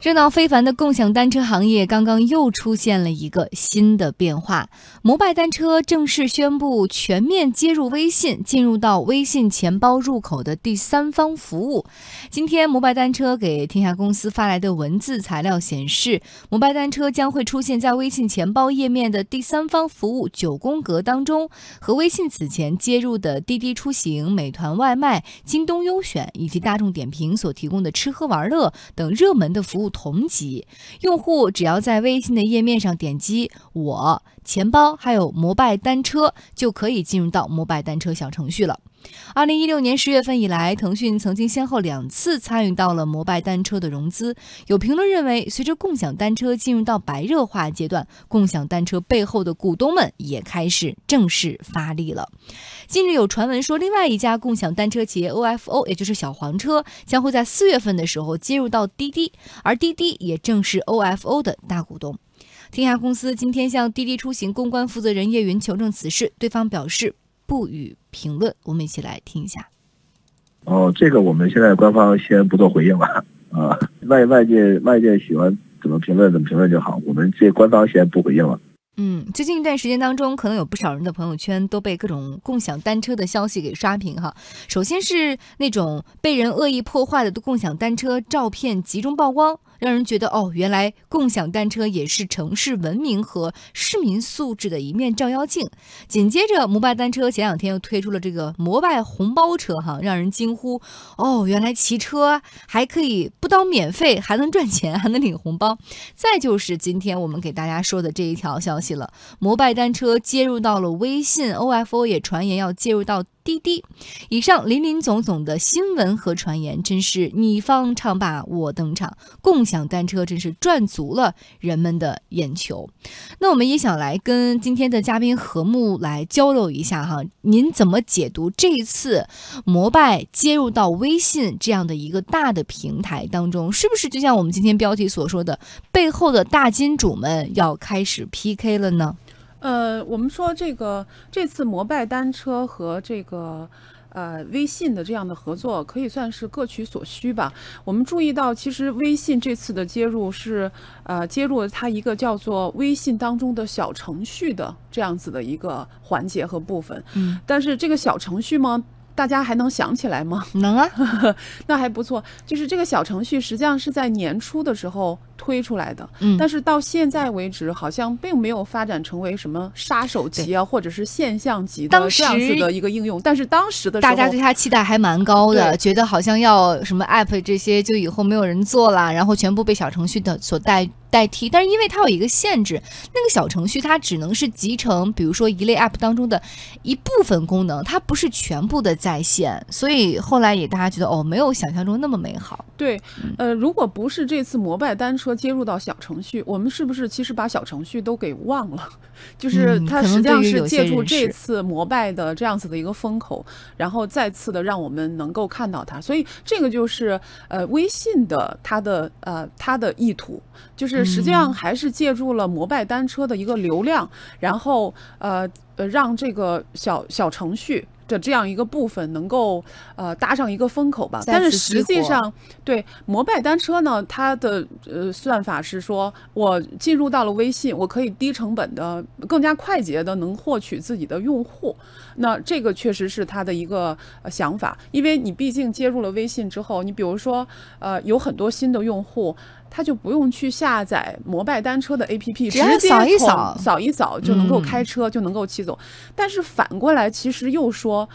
热闹非凡的共享单车行业刚刚又出现了一个新的变化，摩拜单车正式宣布全面接入微信，进入到微信钱包入口的第三方服务。今天，摩拜单车给天下公司发来的文字材料显示，摩拜单车将会出现在微信钱包页面的第三方服务九宫格当中，和微信此前接入的滴滴出行、美团外卖、京东优选以及大众点评所提供的吃喝玩乐等热门的服务。同级用户只要在微信的页面上点击“我钱包”还有“摩拜单车”，就可以进入到摩拜单车小程序了。二零一六年十月份以来，腾讯曾经先后两次参与到了摩拜单车的融资。有评论认为，随着共享单车进入到白热化阶段，共享单车背后的股东们也开始正式发力了。近日有传闻说，另外一家共享单车企业 OFO，也就是小黄车，将会在四月份的时候接入到滴滴，而滴滴也正是 OFO 的大股东。天下公司今天向滴滴出行公关负责人叶云求证此事，对方表示。不予评论，我们一起来听一下。哦，这个我们现在官方先不做回应了啊，外外界外界喜欢怎么评论怎么评论就好，我们这官方先不回应了。嗯，最近一段时间当中，可能有不少人的朋友圈都被各种共享单车的消息给刷屏哈。首先是那种被人恶意破坏的共享单车照片集中曝光。让人觉得哦，原来共享单车也是城市文明和市民素质的一面照妖镜。紧接着，摩拜单车前两天又推出了这个摩拜红包车，哈，让人惊呼哦，原来骑车还可以不当免费，还能赚钱，还能领红包。再就是今天我们给大家说的这一条消息了，摩拜单车接入到了微信，OFO 也传言要介入到。滴滴，以上林林总总的新闻和传言，真是你方唱罢我登场，共享单车真是赚足了人们的眼球。那我们也想来跟今天的嘉宾何木来交流一下哈，您怎么解读这一次摩拜接入到微信这样的一个大的平台当中，是不是就像我们今天标题所说的，背后的大金主们要开始 PK 了呢？呃，我们说这个这次摩拜单车和这个呃微信的这样的合作，可以算是各取所需吧。我们注意到，其实微信这次的接入是呃接入了它一个叫做微信当中的小程序的这样子的一个环节和部分。嗯，但是这个小程序吗？大家还能想起来吗？能啊，那还不错。就是这个小程序实际上是在年初的时候。推出来的，嗯，但是到现在为止，好像并没有发展成为什么杀手级啊，或者是现象级的这样子的一个应用。但是当时的大家对它期待还蛮高的，觉得好像要什么 app 这些就以后没有人做了，然后全部被小程序的所代代替。但是因为它有一个限制，那个小程序它只能是集成，比如说一类 app 当中的一部分功能，它不是全部的在线。所以后来也大家觉得哦，没有想象中那么美好。对，呃，如果不是这次摩拜单车。接入到小程序，我们是不是其实把小程序都给忘了？就是它实际上是借助这次摩拜的这样子的一个风口，然后再次的让我们能够看到它。所以这个就是呃微信的它的呃它的意图，就是实际上还是借助了摩拜单车的一个流量，然后呃呃让这个小小程序。的这样一个部分能够呃搭上一个风口吧，但是实际上对摩拜单车呢，它的呃算法是说，我进入到了微信，我可以低成本的、更加快捷的能获取自己的用户，那这个确实是它的一个想法，因为你毕竟接入了微信之后，你比如说呃有很多新的用户。他就不用去下载摩拜单车的 APP，直接扫一扫，扫一扫就能够开车，就能够骑走。但是反过来，其实又说。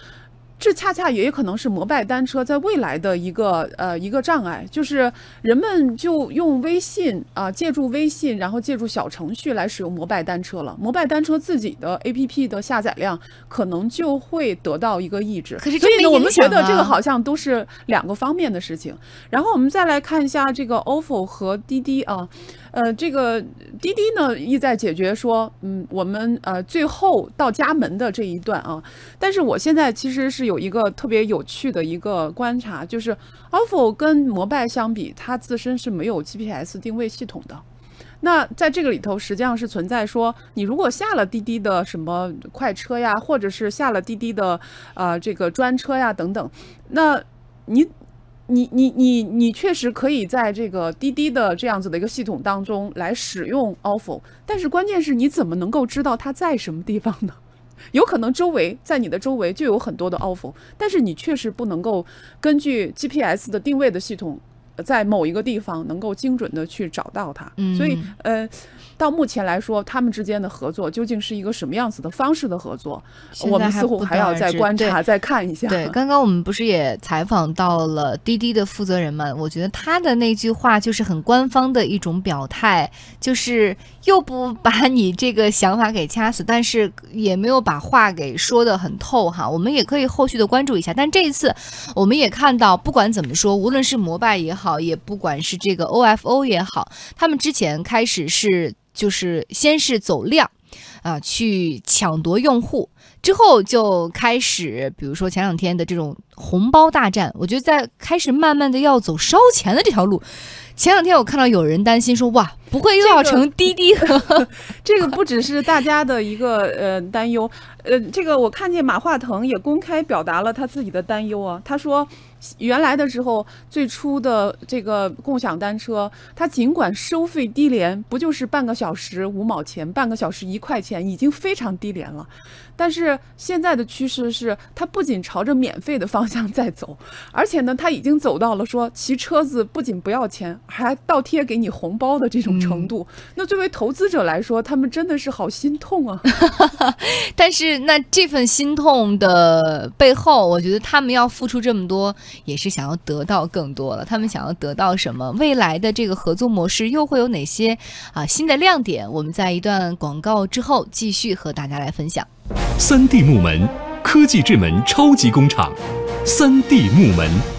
这恰恰也可能是摩拜单车在未来的一个呃一个障碍，就是人们就用微信啊，借助微信，然后借助小程序来使用摩拜单车了。摩拜单车自己的 APP 的下载量可能就会得到一个抑制。可是，所以呢，我们觉得这个好像都是两个方面的事情。然后我们再来看一下这个 ofo 和滴滴啊。呃，这个滴滴呢意在解决说，嗯，我们呃最后到家门的这一段啊，但是我现在其实是有一个特别有趣的一个观察，就是 ofo 跟摩拜相比，它自身是没有 GPS 定位系统的。那在这个里头，实际上是存在说，你如果下了滴滴的什么快车呀，或者是下了滴滴的呃这个专车呀等等，那你。你你你你确实可以在这个滴滴的这样子的一个系统当中来使用 ofo，但是关键是你怎么能够知道它在什么地方呢？有可能周围在你的周围就有很多的 ofo，但是你确实不能够根据 GPS 的定位的系统。在某一个地方能够精准的去找到它，所以呃，到目前来说，他们之间的合作究竟是一个什么样子的方式的合作，我们似乎还要再观察、再看一下。对，刚刚我们不是也采访到了滴滴的负责人们？我觉得他的那句话就是很官方的一种表态，就是又不把你这个想法给掐死，但是也没有把话给说的很透哈。我们也可以后续的关注一下。但这一次，我们也看到，不管怎么说，无论是摩拜也好。好，也不管是这个 OFO 也好，他们之前开始是就是先是走量，啊，去抢夺用户，之后就开始，比如说前两天的这种红包大战，我觉得在开始慢慢的要走烧钱的这条路。前两天我看到有人担心说，哇，不会又要成滴滴？这个 不只是大家的一个呃担忧，呃，这个我看见马化腾也公开表达了他自己的担忧啊，他说。原来的时候，最初的这个共享单车，它尽管收费低廉，不就是半个小时五毛钱，半个小时一块钱，已经非常低廉了。但是现在的趋势是，它不仅朝着免费的方向在走，而且呢，它已经走到了说骑车子不仅不要钱，还倒贴给你红包的这种程度。那作为投资者来说，他们真的是好心痛啊。但是那这份心痛的背后，我觉得他们要付出这么多。也是想要得到更多了，他们想要得到什么？未来的这个合作模式又会有哪些啊新的亮点？我们在一段广告之后继续和大家来分享。三 D 木门，科技智门超级工厂，三 D 木门。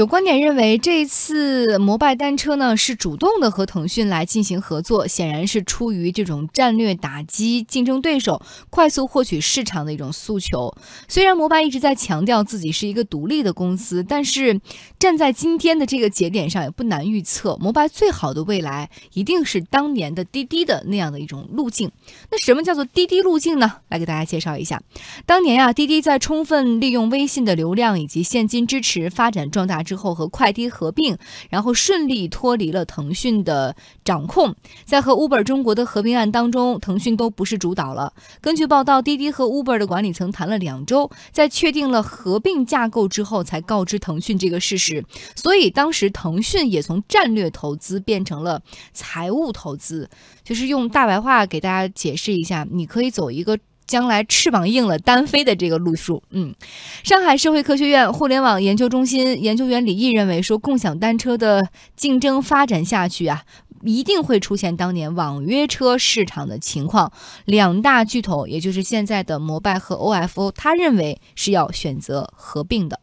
有观点认为，这一次摩拜单车呢是主动的和腾讯来进行合作，显然是出于这种战略打击竞争对手、快速获取市场的一种诉求。虽然摩拜一直在强调自己是一个独立的公司，但是站在今天的这个节点上，也不难预测，摩拜最好的未来一定是当年的滴滴的那样的一种路径。那什么叫做滴滴路径呢？来给大家介绍一下。当年呀，滴滴在充分利用微信的流量以及现金支持发展壮大。之后和快滴合并，然后顺利脱离了腾讯的掌控。在和 Uber 中国的合并案当中，腾讯都不是主导了。根据报道，滴滴和 Uber 的管理层谈了两周，在确定了合并架构之后，才告知腾讯这个事实。所以当时腾讯也从战略投资变成了财务投资，就是用大白话给大家解释一下，你可以走一个。将来翅膀硬了单飞的这个路数，嗯，上海社会科学院互联网研究中心研究员李毅认为说，共享单车的竞争发展下去啊，一定会出现当年网约车市场的情况。两大巨头，也就是现在的摩拜和 OFO，他认为是要选择合并的。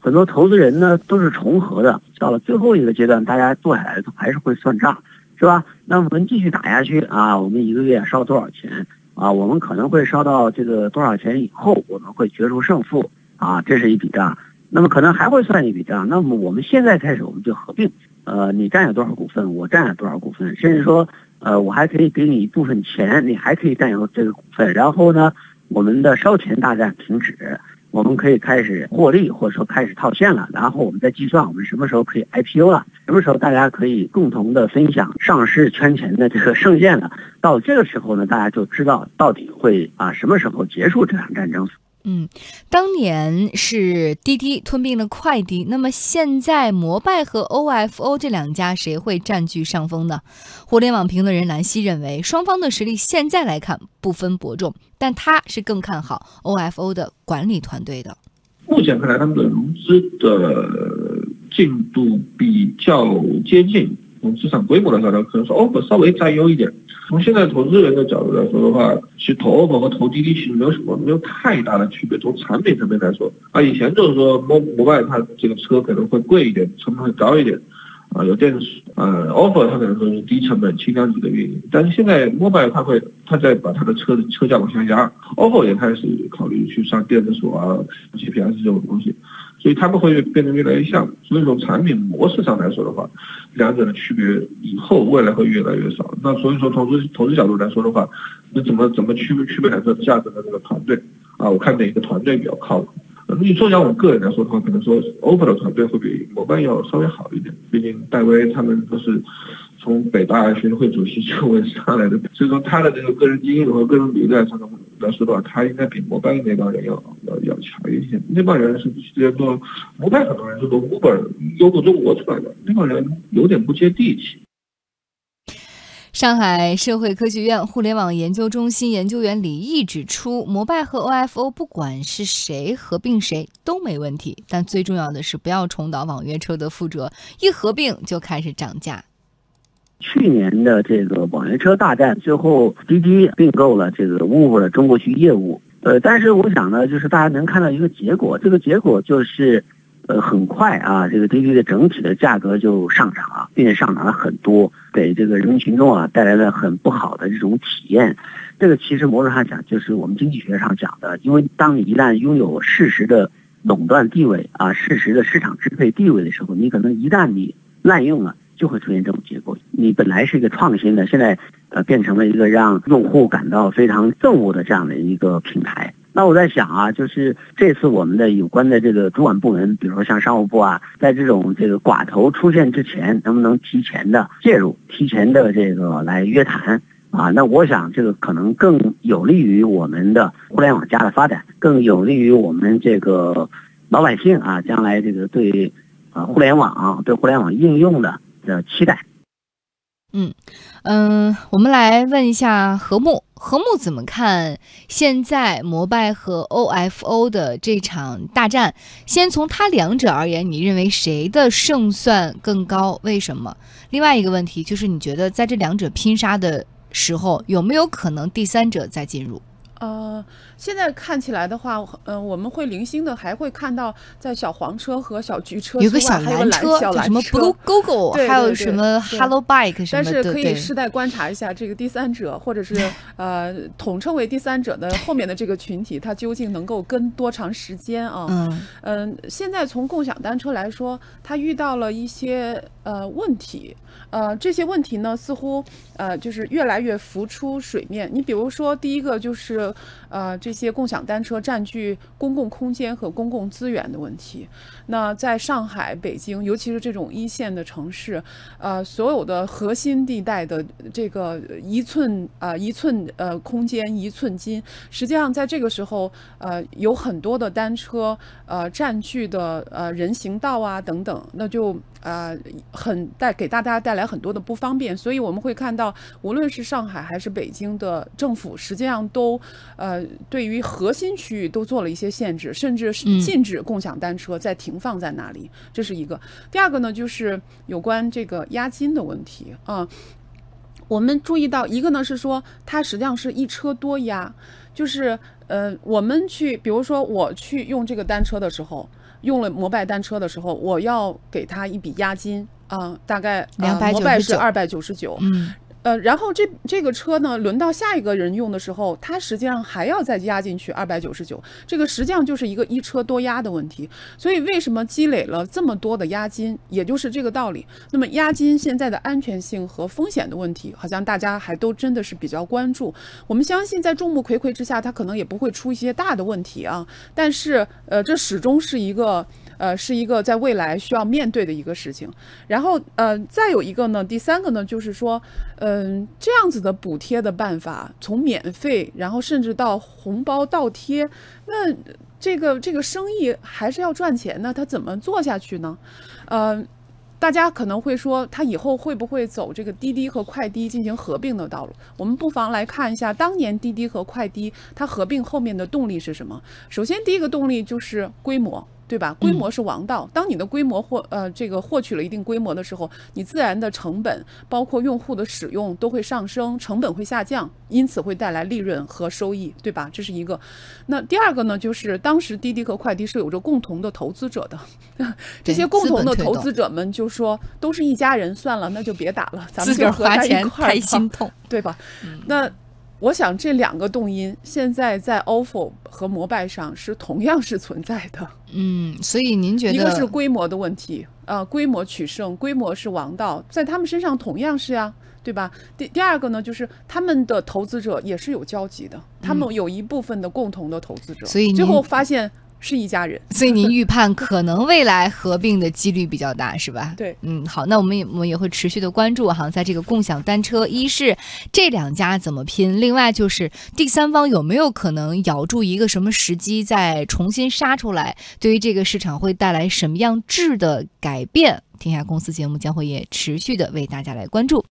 很多投资人呢都是重合的，到了最后一个阶段，大家坐下来还是会算账，是吧？那我们继续打下去啊，我们一个月烧多少钱？啊，我们可能会烧到这个多少钱以后，我们会决出胜负啊，这是一笔账。那么可能还会算一笔账。那么我们现在开始，我们就合并。呃，你占有多少股份，我占有多少股份，甚至说，呃，我还可以给你一部分钱，你还可以占有这个股份。然后呢，我们的烧钱大战停止。我们可以开始获利，或者说开始套现了，然后我们再计算我们什么时候可以 IPO 了，什么时候大家可以共同的分享上市圈钱的这个盛宴了。到这个时候呢，大家就知道到底会啊什么时候结束这场战争。嗯，当年是滴滴吞并了快滴，那么现在摩拜和 OFO 这两家谁会占据上风呢？互联网评论人兰溪认为，双方的实力现在来看不分伯仲，但他是更看好 OFO 的管理团队的。目前看来，他们的融资的进度比较接近，从资产规模来说，可能说 OFO 稍微占优一点。从现在投资人的角度来说的话，其实投 OPPO 和投滴滴其实没有什么没有太大的区别。从产品层面来说，啊，以前就是说摩摩拜它这个车可能会贵一点，成本会高一点，啊，有电池，呃，OPPO 它可能说是低成本轻量级的运营。但是现在摩拜它会它在把它的车的车价往下压，OPPO 也开始考虑去上电子锁啊、GPS 这种东西。所以他们会变得越来越像，所以从产品模式上来说的话，两者的区别以后未来会越来越少。那所以说投资投资角度来说的话，那怎么怎么区别区别来说价值的这个团队啊，我看哪个团队比较靠谱。那你说讲我个人来说的话，可能说 OPPO 的团队会比摩拜要稍微好一点，毕竟戴威他们都是从北大学生会主席就位上来的，所以说他的这个个人经验和个人履历上来说的话，他应该比摩拜那帮人要要要强一些。那帮人是直接做摩拜，很多人是做 Uber 优步中国出来的，那帮人有点不接地气。上海社会科学院互联网研究中心研究员李毅指出，摩拜和 OFO 不管是谁合并谁都没问题，但最重要的是不要重蹈网约车的覆辙，一合并就开始涨价。去年的这个网约车大战，最后滴滴并购了这个 Uber 的中国区业务。呃，但是我想呢，就是大家能看到一个结果，这个结果就是。呃，很快啊，这个滴滴的整体的价格就上涨了，并且上涨了很多，给这个人民群众啊带来了很不好的这种体验。这个其实某种上讲，就是我们经济学上讲的，因为当你一旦拥有事实的垄断地位啊，事实的市场支配地位的时候，你可能一旦你滥用了，就会出现这种结果。你本来是一个创新的，现在呃变成了一个让用户感到非常憎恶的这样的一个平台。那我在想啊，就是这次我们的有关的这个主管部门，比如说像商务部啊，在这种这个寡头出现之前，能不能提前的介入，提前的这个来约谈啊？那我想这个可能更有利于我们的互联网加的发展，更有利于我们这个老百姓啊，将来这个对啊互联网对互联网应用的的期待。嗯嗯，我们来问一下何木。何木怎么看现在摩拜和 OFO 的这场大战？先从它两者而言，你认为谁的胜算更高？为什么？另外一个问题就是，你觉得在这两者拼杀的时候，有没有可能第三者再进入？呃，现在看起来的话，嗯，我们会零星的还会看到，在小黄车和小橘车有个小蓝车，什么 Blue Google，还有什么 Hello Bike 什么的。但是可以世代观察一下这个第三者，或者是呃统称为第三者的 后面的这个群体，它究竟能够跟多长时间啊？嗯嗯，现在从共享单车来说，它遇到了一些呃问题。呃，这些问题呢，似乎呃就是越来越浮出水面。你比如说，第一个就是，呃，这些共享单车占据公共空间和公共资源的问题。那在上海、北京，尤其是这种一线的城市，呃，所有的核心地带的这个一寸啊一寸呃空间一寸金，实际上在这个时候，呃，有很多的单车呃占据的呃人行道啊等等，那就。呃，很带给大家带来很多的不方便，所以我们会看到，无论是上海还是北京的政府，实际上都呃对于核心区域都做了一些限制，甚至是禁止共享单车再停放在那里。这是一个。第二个呢，就是有关这个押金的问题啊。我们注意到一个呢是说，它实际上是一车多押，就是呃，我们去，比如说我去用这个单车的时候。用了摩拜单车的时候，我要给他一笔押金啊，大概两百摩拜是二百九十九。嗯。呃，然后这这个车呢，轮到下一个人用的时候，它实际上还要再压进去二百九十九，这个实际上就是一个一车多押的问题。所以为什么积累了这么多的押金，也就是这个道理。那么押金现在的安全性和风险的问题，好像大家还都真的是比较关注。我们相信在众目睽睽之下，它可能也不会出一些大的问题啊。但是呃，这始终是一个。呃，是一个在未来需要面对的一个事情。然后，呃，再有一个呢，第三个呢，就是说，嗯，这样子的补贴的办法，从免费，然后甚至到红包倒贴，那这个这个生意还是要赚钱的，他怎么做下去呢？呃，大家可能会说，他以后会不会走这个滴滴和快滴进行合并的道路？我们不妨来看一下当年滴滴和快滴它合并后面的动力是什么。首先，第一个动力就是规模。对吧？规模是王道。当你的规模获呃这个获取了一定规模的时候，你自然的成本，包括用户的使用都会上升，成本会下降，因此会带来利润和收益，对吧？这是一个。那第二个呢，就是当时滴滴和快滴是有着共同的投资者的，这些共同的投资者们就说都是一家人，算了，那就别打了，咱们就合在一块儿，太心痛，对吧？那。我想这两个动因现在在 OFO 和摩拜上是同样是存在的。嗯，所以您觉得一个是规模的问题，呃，规模取胜，规模是王道，在他们身上同样是呀。对吧？第第二个呢，就是他们的投资者也是有交集的，他们有一部分的共同的投资者，所以最后发现。是一家人，所以您预判可能未来合并的几率比较大，是吧？对，嗯，好，那我们也我们也会持续的关注哈，在这个共享单车，一是这两家怎么拼，另外就是第三方有没有可能咬住一个什么时机再重新杀出来，对于这个市场会带来什么样质的改变？天下公司节目将会也持续的为大家来关注。